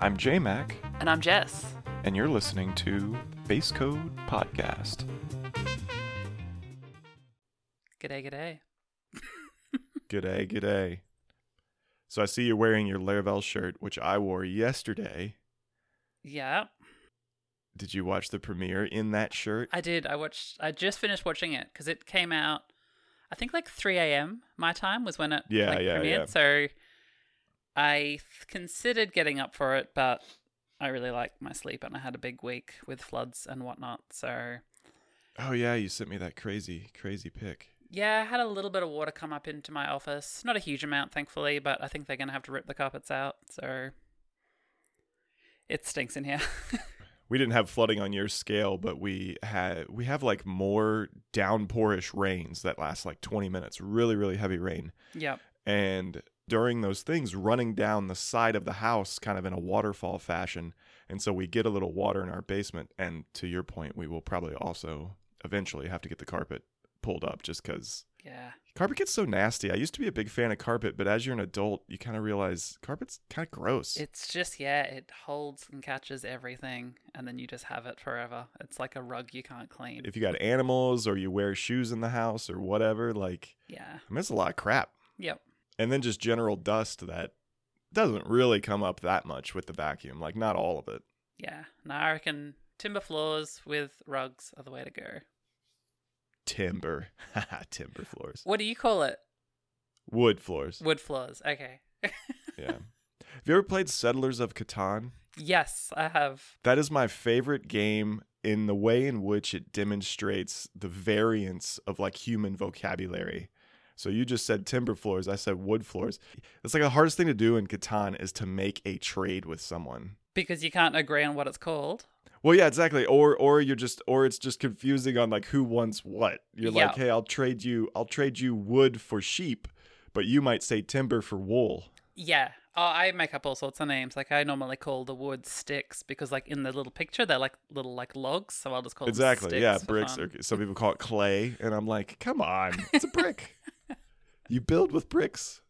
I'm J Mac, And I'm Jess. and you're listening to Base Code Podcast. G'day, g'day. G'day, g'day. So I see you're wearing your Laravel shirt, which I wore yesterday. Yeah, Did you watch the premiere in that shirt? I did. I watched. I just finished watching it because it came out. I think like 3 a.m. my time was when it Yeah, like, yeah, premiered. yeah. So I th- considered getting up for it, but I really liked my sleep and I had a big week with floods and whatnot. So Oh yeah, you sent me that crazy, crazy pic. yeah, I had a little bit of water come up into my office. Not a huge amount, thankfully, but I think they're gonna have to rip the carpets out. So it stinks in here. We didn't have flooding on your scale, but we had we have like more downpourish rains that last like 20 minutes. Really, really heavy rain. yep. and during those things running down the side of the house kind of in a waterfall fashion and so we get a little water in our basement and to your point we will probably also eventually have to get the carpet pulled up just because Yeah. carpet gets so nasty i used to be a big fan of carpet but as you're an adult you kind of realize carpet's kind of gross It's just yeah, it holds and catches everything, and then you just have it forever. It's like a rug you can't clean. if you got animals or you wear shoes in the house or whatever like yeah. I mean, it's a lot of crap Yep. And then just general dust that doesn't really come up that much with the vacuum like not all of it Yeah. No, I reckon timber floors with rugs are the way to go. timber timber floors What do you call it? wood floors Wood floors. Okay. yeah have you ever played settlers of catan yes, I have. that is my favorite game in the way in which it demonstrates the variance of like human vocabulary so you just said timber floors i said wood floors it's like the hardest thing to do in catan is to make a trade with someone Because you can't agree on what it's called. Well, yeah, exactly. Or or you're just or it's just confusing on like who wants what. You're Yeah. like, "Hey, I'll trade you I'll trade you wood for sheep," but you might say timber for wool. Yeah. Oh, I make up all sorts of names. Like I normally call the wood sticks because, like in the little picture, they're like little like logs. So I'll just call Exactly. Yeah, bricks fun. or some people call it clay, and I'm like, "Come on. It's a brick. You build with bricks."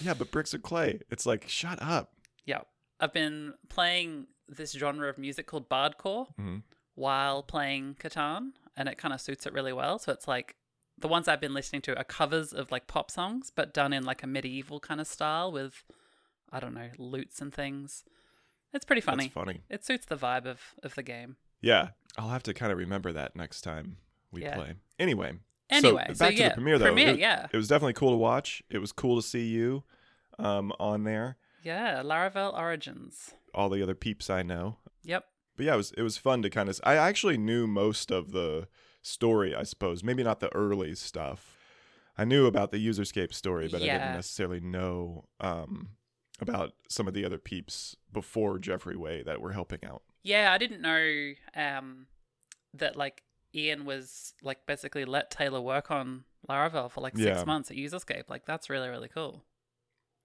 Yeah, but bricks are clay. It's like, "Shut up." Yeah. I've been playing this genre of music called bardcore Mhm. while playing Catan, and it kind of suits it really well. So it's like the ones I've been listening to are covers of like pop songs, but done in like a medieval kind of style with, I don't know, lutes and things. It's pretty funny. That's funny. It suits the vibe of, of the game. Yeah, I'll have to kind of remember that next time we Yeah. play. Anyway, Anyway, so so, back to yeah, the premiere though. Premiere, it, yeah. it was definitely cool to watch. It was cool to see you um, on there. Yeah, Laravel Origins. All the other peeps I know. Yep. But yeah, it was it was fun to kind of. I actually knew most of the story, I suppose. Maybe not the early stuff. I knew about the Userscape story, but I didn't necessarily know um, about some of the other peeps before Jeffrey Way that were helping out. Yeah, I didn't know um, that like Ian was like basically let Taylor work on Laravel for like six Yeah. months at Userscape. Like that's really really cool.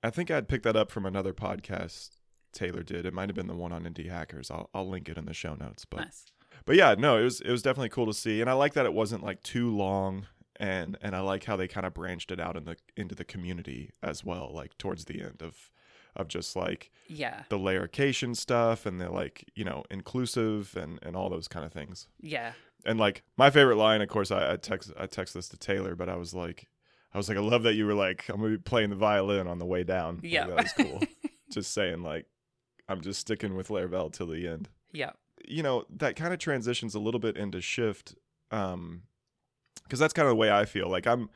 I think I'd picked that up from another podcast Taylor did. It might have been the one on Indie Hackers. I'll I'll link it in the show notes. But nice. but yeah, no, it was it was definitely cool to see, and I like that it wasn't like too long, and and I like how they kind of branched it out in the into the community as well, like towards the end of of just like Yeah, the layercation stuff and the like you know inclusive and and all those kind of things. yeah, And like my favorite line, of course, I, I text I text this to Taylor, but I was like. I was like, I love that you were like, I'm gonna be playing the violin on the way down. Like, Yeah. that was cool. just saying, like, I'm just sticking with Laravel till the end yeah, you know that kind of transitions a little bit into shift um because that's kind of the way i feel like i'm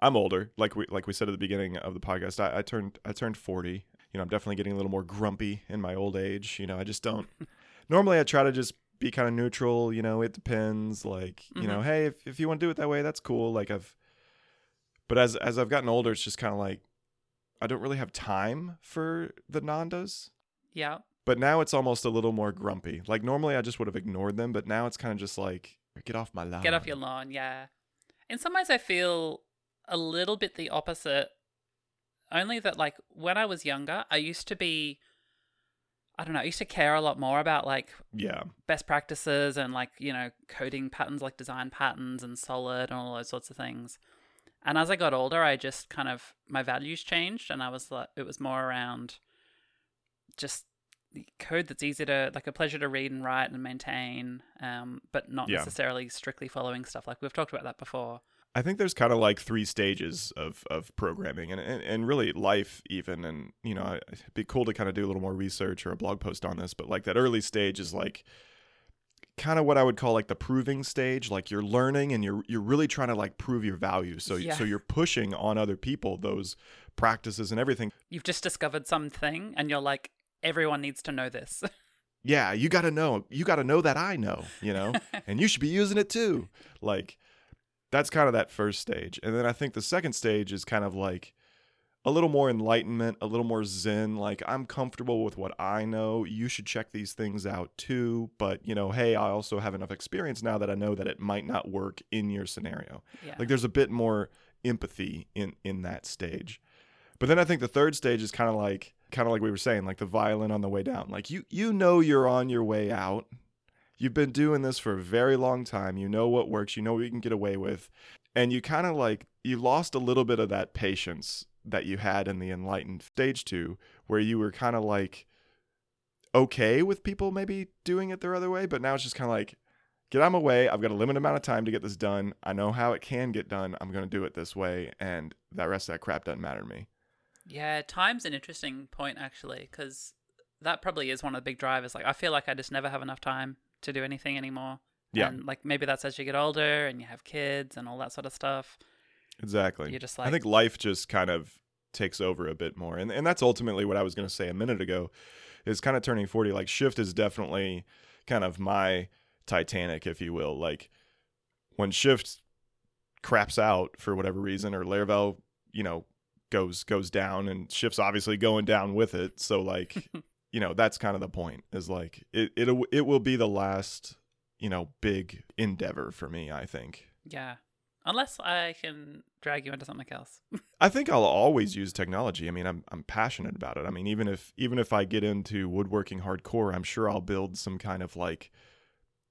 i'm older like we like we said at the beginning of the podcast I, I turned i turned 40 you know i'm definitely getting a little more grumpy in my old age you know i just don't normally i try to just be kind of neutral you know it depends like you know mm-hmm. hey if, if you want to do it that way that's cool like i've but as as i've gotten older it's just kind of like i don't really have time for the nandas yeah. but now it's almost a little more grumpy. Like normally I just would have ignored them, but now it's kind of just like get off my lawn. Get off your lawn. Yeah. In some ways, I feel a little bit the opposite. Only that, like, when I was younger, I used to be. I don't know. I used to care a lot more about like Yeah. best practices and like you know coding patterns like design patterns and solid and all those sorts of things and as i got older i just kind of my values changed and i was like it was more around just code that's easy to like a pleasure to read and write and maintain, um, but not Yeah. necessarily strictly following stuff. Like we've talked about that before. I think there's kind of like three stages of, of programming and, and, and really life even. And, you know, it'd be cool to kind of do a little more research or a blog post on this, but like that early stage is like kind of what I would call like the proving stage. Like you're learning and you're, you're really trying to like prove your value. So, Yeah. so you're pushing on other people, those practices and everything. You've just discovered something, and you're like, everyone needs to know this. Yeah. You got to know, you got to know that I know, you know, and you should be using it too. Like that's kind of that first stage. And then I think the second stage is kind of like a little more enlightenment, a little more zen. Like I'm comfortable with what I know. You should check these things out too. But, you know, hey, I also have enough experience now that I know that it might not work in your scenario. yeah. Like there's a bit more empathy in in that stage. But then I think the third stage is kind of like kind of like we were saying, like the violin on the way down. Like you you know you're on your way out. You've been doing this for a very long time. You know what works. You know what you can get away with. And you kind of like you lost a little bit of that patience that you had in the enlightened stage 2 where you were kind of like okay with people maybe doing it their other way, but now it's just kind of like get out of my way. I've got a limited amount of time to get this done. I know how it can get done. I'm going to do it this way. And that rest of that crap doesn't matter to me. Yeah, time's an interesting point actually, because that probably is one of the big drivers. Like, I feel like I just never have enough time to do anything anymore. Yeah. And like maybe that's as you get older and you have kids and all that sort of stuff. Exactly. You're just like I think life just kind of takes over a bit more. And, and that's ultimately what I was going to say a minute ago is kind of turning 40. Like, shift is definitely kind of my Titanic, if you will. Like, when shift craps out for whatever reason, or Laravel, you know, goes goes down and shift's obviously going down with it so like you know that's kind of the point is like it it it will be the last you know big endeavor for me i think Yeah. Unless I can drag you into something else. I think I'll always use technology. I mean, I'm I'm passionate about it. I mean, even if even if I get into woodworking hardcore, I'm sure I'll build some kind of like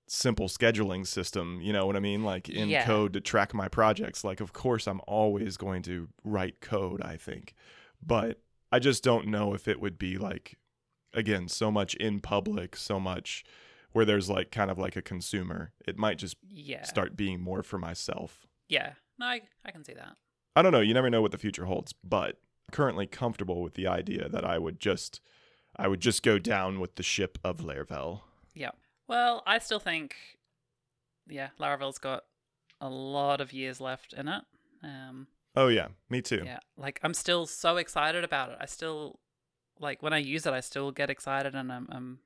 simple scheduling system, you know what I mean? Like in Yeah. code to track my projects. Like of course I'm always going to write code, I think. But I just don't know if it would be like again, so much in public, so much where there's like kind of like a consumer. It might just yeah. start being more for myself. Yeah. No, I, I can see that. I don't know. You never know what the future holds, but currently comfortable with the idea that I would just, I would just go down with the ship of Laravel. Yeah. Well, I still think, yeah, Laravel's got a lot of years left in it. Um, Oh yeah, me too. yeah, like I'm still so excited about it. I still, like, when I use it, I still get excited, and I'm, um,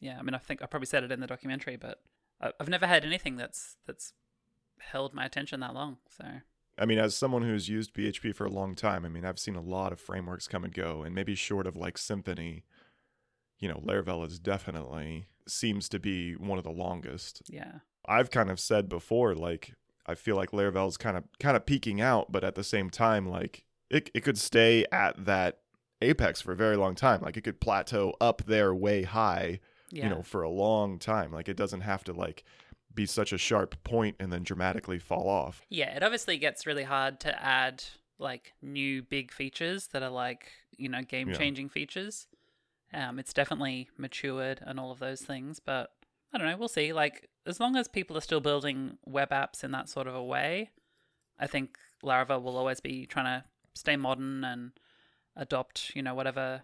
yeah. I mean, I think I probably said it in the documentary, but I've never had anything that's that's held my attention that long. So I mean, as someone who's used PHP for a long time, I mean, I've seen a lot of frameworks come and go, and maybe short of like Symfony, you know, Laravel is definitely seems to be one of the longest. yeah, I've kind of said before, like I feel like Laravel's kind of kind of peaking out, but at the same time, like it it could stay at that apex for a very long time. Like it could plateau up there way high, yeah, you know, for a long time. Like it doesn't have to like be such a sharp point and then dramatically fall off. Yeah, it obviously gets really hard to add like new big features that are like, you know, game changing features. Um, it's definitely matured and all of those things, but I don't know, we'll see. Like, as long as people are still building web apps in that sort of a way, I think Laravel will always be trying to stay modern and adopt, you know, whatever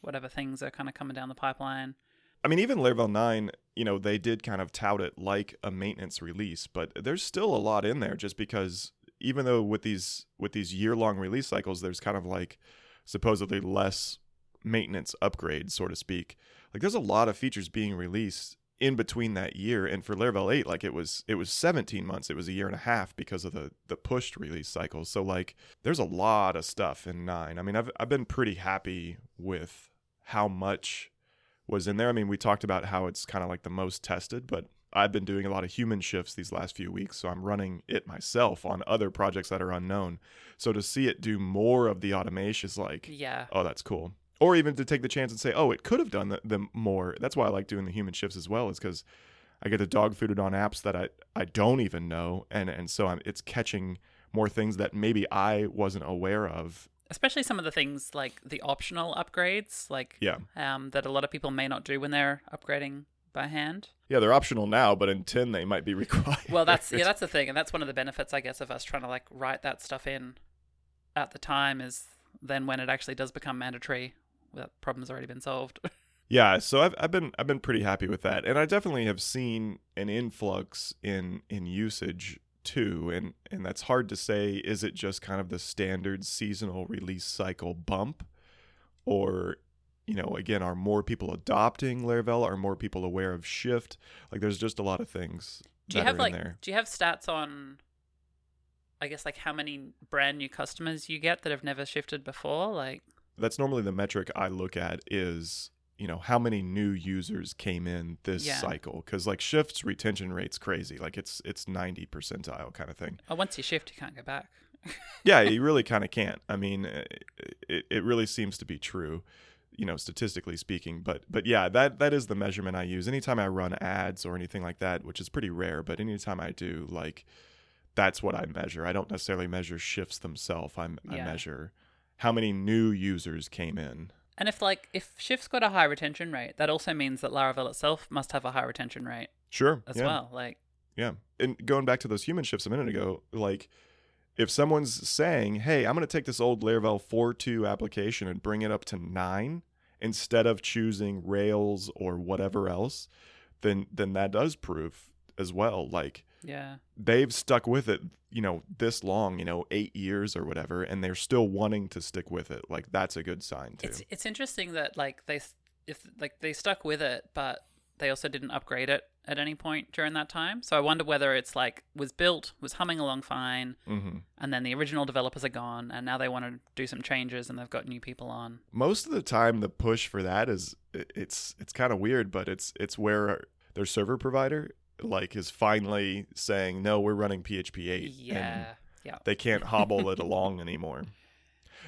whatever things are kind of coming down the pipeline. I mean, even Laravel 9, you know, they did kind of tout it like a maintenance release, but there's still a lot in there just because even though with these with these year-long release cycles, there's kind of like supposedly less maintenance upgrades, so to speak. Like there's a lot of features being released in between that year and for Laravel 8 like it was it was 17 months it was a year and a half because of the the pushed release cycles so like there's a lot of stuff in 9 i mean i've i've been pretty happy with how much was in there. I mean we talked about how it's kind of like the most tested but i've been doing a lot of human shifts these last few weeks so i'm running it myself on other projects that are unknown. So to see it do more of the automation is like Yeah. oh that's cool or even to take the chance and say oh it could have done the, them more that's why i like doing the human shifts as well is because i get to dog food it on apps that i, I don't even know and and so I'm, it's catching more things that maybe i wasn't aware of especially some of the things like the optional upgrades, like Yeah. um, that a lot of people may not do when they're upgrading by hand. Yeah, they're optional now, but in 10 they might be required. Well, that's yeah, that's the thing, and that's one of the benefits, I guess, of us trying to like write that stuff in at the time is then when it actually does become mandatory, that problem's already been solved. Yeah, so I've I've been I've been pretty happy with that, and I definitely have seen an influx in in usage too, and and that's hard to say. Is it just kind of the standard seasonal release cycle bump, or you know, again, are more people adopting Laravel? Are more people aware of Shift? Like, there's just a lot of things do you that have are like do you have stats on? I guess like how many brand new customers you get that have never shifted before, like. That's normally the metric I look at is you know how many new users came in this Yeah. cycle. Because like shift's retention rate's crazy. Like it's it's 90 percentile kind of thing. Oh, once you shift, you can't go back. yeah you really kind of can't. I mean uh, it, it really seems to be true you know statistically speaking. But but yeah that that is the measurement i use. Anytime i run ads or anything like that which is pretty rare but anytime i do like that's what i measure. I don't necessarily measure shifts themselves. I'm, i measure how many new users came in And if like if Shift's got a high retention rate, that also means that Laravel itself must have a high retention rate sure as yeah. well. Like Yeah. And going back to those human shifts a minute ago, like if someone's saying, hey, I'm going to take this old Laravel 4.2 application and bring it up to 9 instead of choosing Rails or whatever else, then then that does prove as well like yeah. they've stuck with it, you know, this long, you know, 8 years or whatever and they're still wanting to stick with it. Like that's a good sign too. It's it's interesting that like they if like they stuck with it, but they also didn't upgrade it at any point during that time. So I wonder whether it's like was built, was humming along fine, Mhm. and then the original developers are gone, and now they want to do some changes, and they've got new people on. most of the time the push for that is it's it's kind of weird but it's it's where their server provider like is finally saying no we're running php 8 Yeah, yeah. they can't hobble it along anymore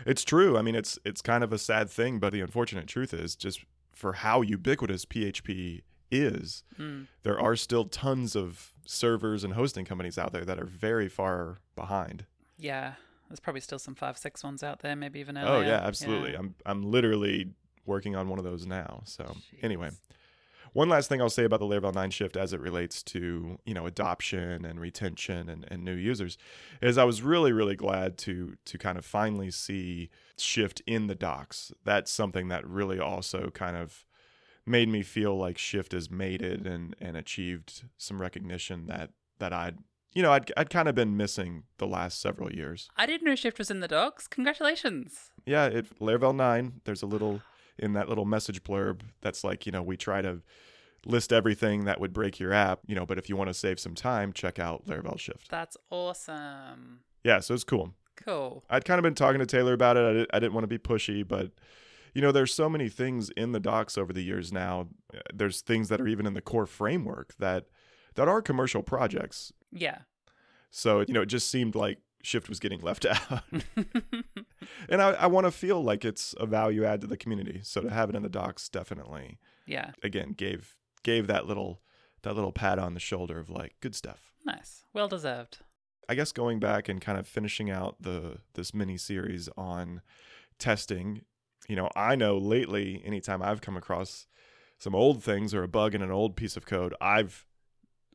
it's true i mean it's it's kind of a sad thing but the unfortunate truth is just for how ubiquitous php is Mm. there are still tons of servers and hosting companies out there that are very far behind Yeah, there's probably still some five six ones out there, maybe even Oh yeah, absolutely. I'm I'm literally working on one of those now. So anyway, Jeez. One last thing I'll say about the Laravel 9 shift as it relates to you know adoption and retention and, and new users is I was really really glad to to kind of finally see shift in the docs. That's something that really also kind of made me feel like shift has made it and and achieved some recognition that that I'd you know I'd I'd kind of been missing the last several years. I didn't know Shift was in the docs. Congratulations. Yeah, it Laravel 9, there's a little in that little message blurb that's like, you know, we try to list everything that would break your app, you know, but if you want to save some time, check out Laravel Shift. That's awesome. Yeah, so it's cool. Cool. I'd kind of been talking to Taylor about it. I, did, I didn't want to be pushy, but you know, there's so many things in the docs over the years now. There's things that are even in the core framework that that are commercial projects. Yeah. So, you know, it just seemed like Shift was getting left out. and I, I want to feel like it's a value add to the community. So to have it in the docs definitely yeah. again gave gave that little that little pat on the shoulder of like good stuff. Nice. Well deserved. I guess going back and kind of finishing out the this mini series on testing, you know, I know lately anytime I've come across some old things or a bug in an old piece of code, I've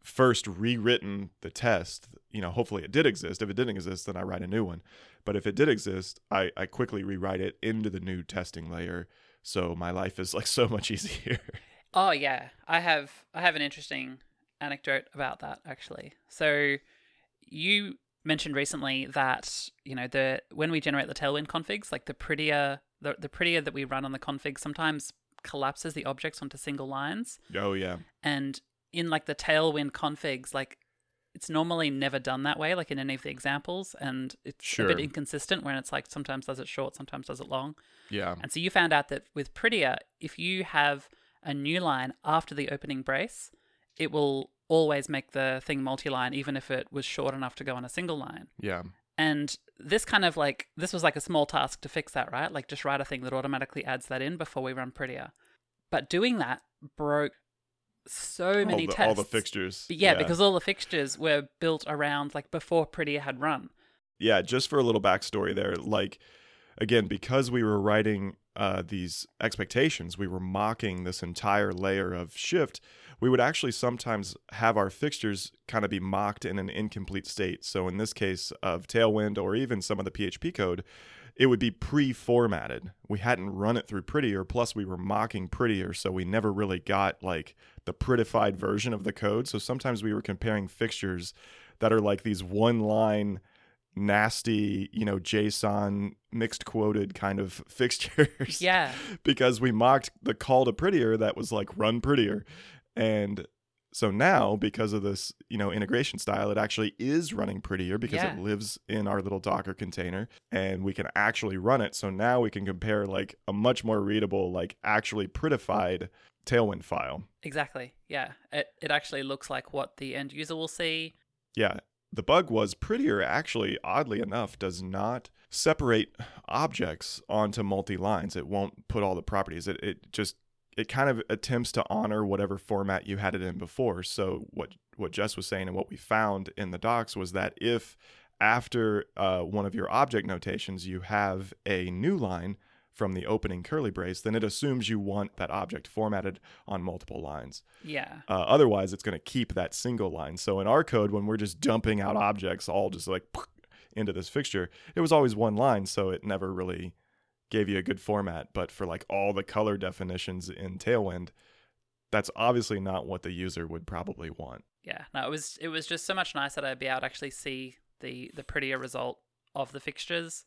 first rewritten the test. You know, hopefully it did exist. If it didn't exist, then I write a new one. But if it did exist, I, I quickly rewrite it into the new testing layer. So my life is like so much easier. Oh yeah, I have I have an interesting anecdote about that actually. So you mentioned recently that you know the when we generate the Tailwind configs, like the prettier the, the prettier that we run on the config sometimes collapses the objects onto single lines, oh yeah. and in like the Tailwind configs, like it's normally never done that way, like in any of the examples, and it's a bit inconsistent when it's like sometimes does it short, sometimes does it long. Yeah. And so you found out that with Prettier, if you have a new line after the opening brace, it will always make the thing multi-line, even if it was short enough to go on a single line. Yeah. And this kind of like this was like a small task to fix that, right? Like just write a thing that automatically adds that in before we run Prettier. But doing that broke so many all, the, tests. all the fixtures. But yeah, because all the fixtures were built around like before Prettier had run. yeah, just for a little backstory there, like again, because we were writing uh, these expectations, we were mocking this entire layer of shift. We would actually sometimes have our fixtures kind of be mocked in an incomplete state. So in this case of Tailwind or even some of the PHP code, it would be pre-formatted. We hadn't run it through Prettier, plus we were mocking Prettier, so we never really got like the prettified version of the code. So sometimes we were comparing fixtures that are like these one-line nasty, you know, JSON mixed quoted kind of fixtures. Yeah. because we mocked the call to prettier that was like run prettier. And so now, because of this, you know, integration style, it actually is running prettier because Yeah. it lives in our little Docker container and we can actually run it. So now we can compare like a much more readable, like actually prettified Tailwind file. Exactly. Yeah. It it actually looks like what the end user will see. Yeah. The bug was prettier, actually, oddly enough, does not separate objects onto multi lines. It won't put all the properties. It, it just it kind of attempts to honor whatever format you had it in before. So what what Jess was saying and what we found in the docs was that if after uh, one of your object notations you have a new line from the opening curly brace, then it assumes you want that object formatted on multiple lines. Yeah. Uh, otherwise, it's going to keep that single line. So in our code, when we're just dumping out objects all just like into this fixture, it was always one line, so it never really gave you a good format. But for like all the color definitions in Tailwind, that's obviously not what the user would probably want. Yeah. No, it was it was just so much nicer to be able to actually see the the prettier result of the fixtures.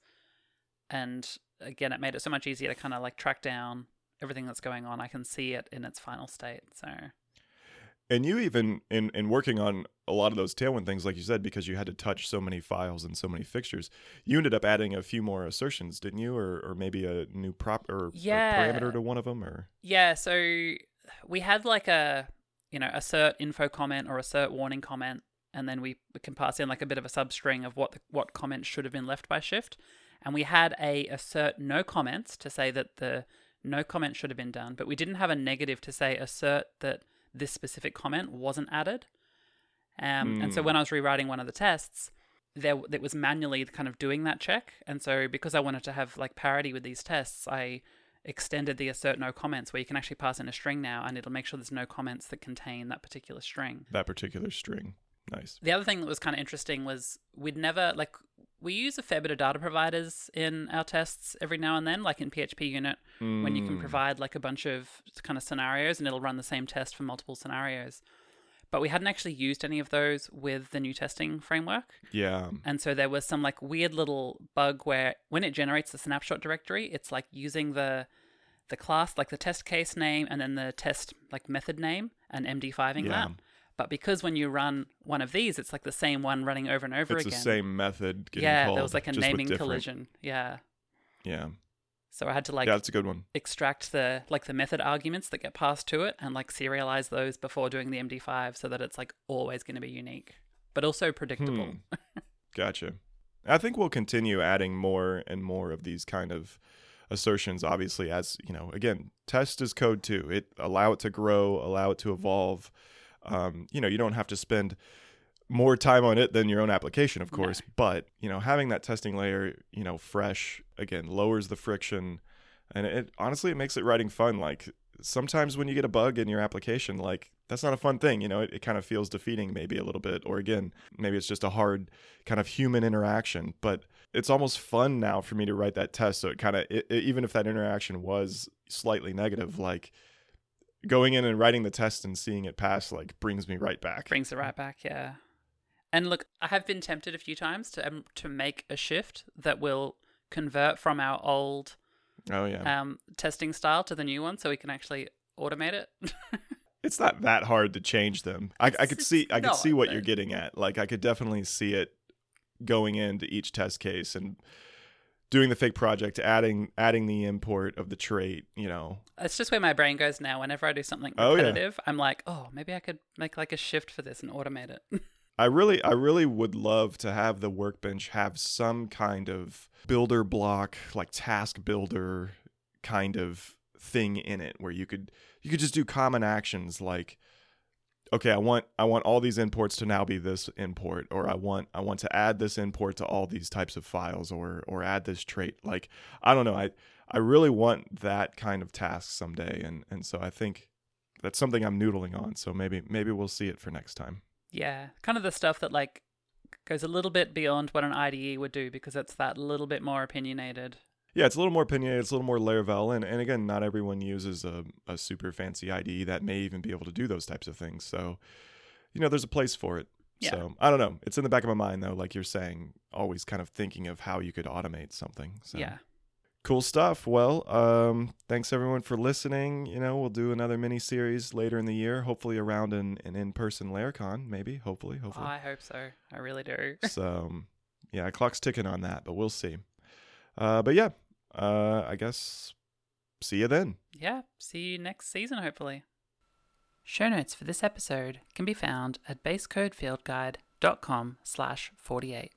And again, it made it so much easier to kind of like track down everything that's going on. I can see it in its final state. So And you even in in working on a lot of those Tailwind things, like you said, because you had to touch so many files and so many fixtures, you ended up adding a few more assertions, didn't you? Or or maybe a new prop or, or Yeah. parameter to one of them, or Yeah, so we had like a you know assert info comment or assert warning comment, and then we we can pass in like a bit of a substring of what the, what comment should have been left by shift, and we had a assert no comments to say that the no comment should have been done, but we didn't have a negative to say assert that this specific comment wasn't added. Um, And so Hmm. when I was rewriting one of the tests, there it was manually kind of doing that check, and so because I wanted to have like parity with these tests, I extended the assert no comments where you can actually pass in a string now and it'll make sure there's no comments that contain that particular string. that particular string. Nice. The other thing that was kind of interesting was we'd never like we use a fair bit of data providers in our tests every now and then, like in PHPUnit, when you can Mm, provide like a bunch of kind of scenarios and it'll run the same test for multiple scenarios. But we hadn't actually used any of those with the new testing framework. Yeah. And so there was some like weird little bug where when it generates the snapshot directory, it's like using the the class, like the test case name and then the test like method name and MD5ing Yeah. that. But because when you run one of these, it's like the same one running over and over It's again. the same method. Getting yeah, called, there was like a naming collision. Yeah. Yeah. So I had to like yeah, that's a good one. extract the like the method arguments that get passed to it and like serialize those before doing the MD5 so that it's like always going to be unique, but also predictable. Hmm. Gotcha. I think we'll continue adding more and more of these kind of assertions. Obviously, as you know, again, test is code too. It allow it to grow, allow it to evolve. Um, you know, you don't have to spend more time on it than your own application, of No. course. But you know, having that testing layer, you know, fresh again lowers the friction, and it honestly it makes it writing fun. Like sometimes when you get a bug in your application, like that's not a fun thing. You know, it, it kind of feels defeating maybe a little bit, or again, maybe it's just a hard kind of human interaction. But it's almost fun now for me to write that test. So it kind of even if that interaction was slightly negative, like going in and writing the test and seeing it pass, like brings me right back. brings it right back yeah and look i have been tempted a few times to um, to make a shift that will convert from our old Oh yeah, um, testing style to the new one so we can actually automate it it's not that hard to change them. I, I could see I could see what you're getting at. Like I could definitely see it going into each test case and doing the fake project, adding adding the import of the trait. You know, it's just where my brain goes now whenever i do something Oh, yeah. repetitive i'm like oh maybe i could make like a shift for this and automate it I really I really would love to have the workbench have some kind of builder block, like task builder kind of thing in it where you could you could just do common actions like okay, I want I want all these imports to now be this import, or I want I want to add this import to all these types of files, or or add this trait. Like I don't know, I I really want that kind of task someday, and and so I think that's something I'm noodling on. So maybe maybe we'll see it for next time. Yeah, kind of the stuff that like goes a little bit beyond what an IDE would do because it's that little bit more opinionated. Yeah, it's a little more opinionated, it's a little more Laravel, and, and again, not everyone uses a, a super fancy IDE that may even be able to do those types of things. So, you know, there's a place for it. Yeah. So I don't know. It's in the back of my mind though, like you're saying, always kind of thinking of how you could automate something. So Yeah. cool stuff. Well, um, thanks everyone for listening. You know, we'll do another mini series later in the year, hopefully around an, an in person Laracon, maybe, hopefully, hopefully. I hope so. I really do. so yeah, clock's ticking on that, but we'll see. Uh, but yeah, uh, I guess see you then. yeah. See you next season, hopefully. Show notes for this episode can be found at basecodefieldguide.com slash 48.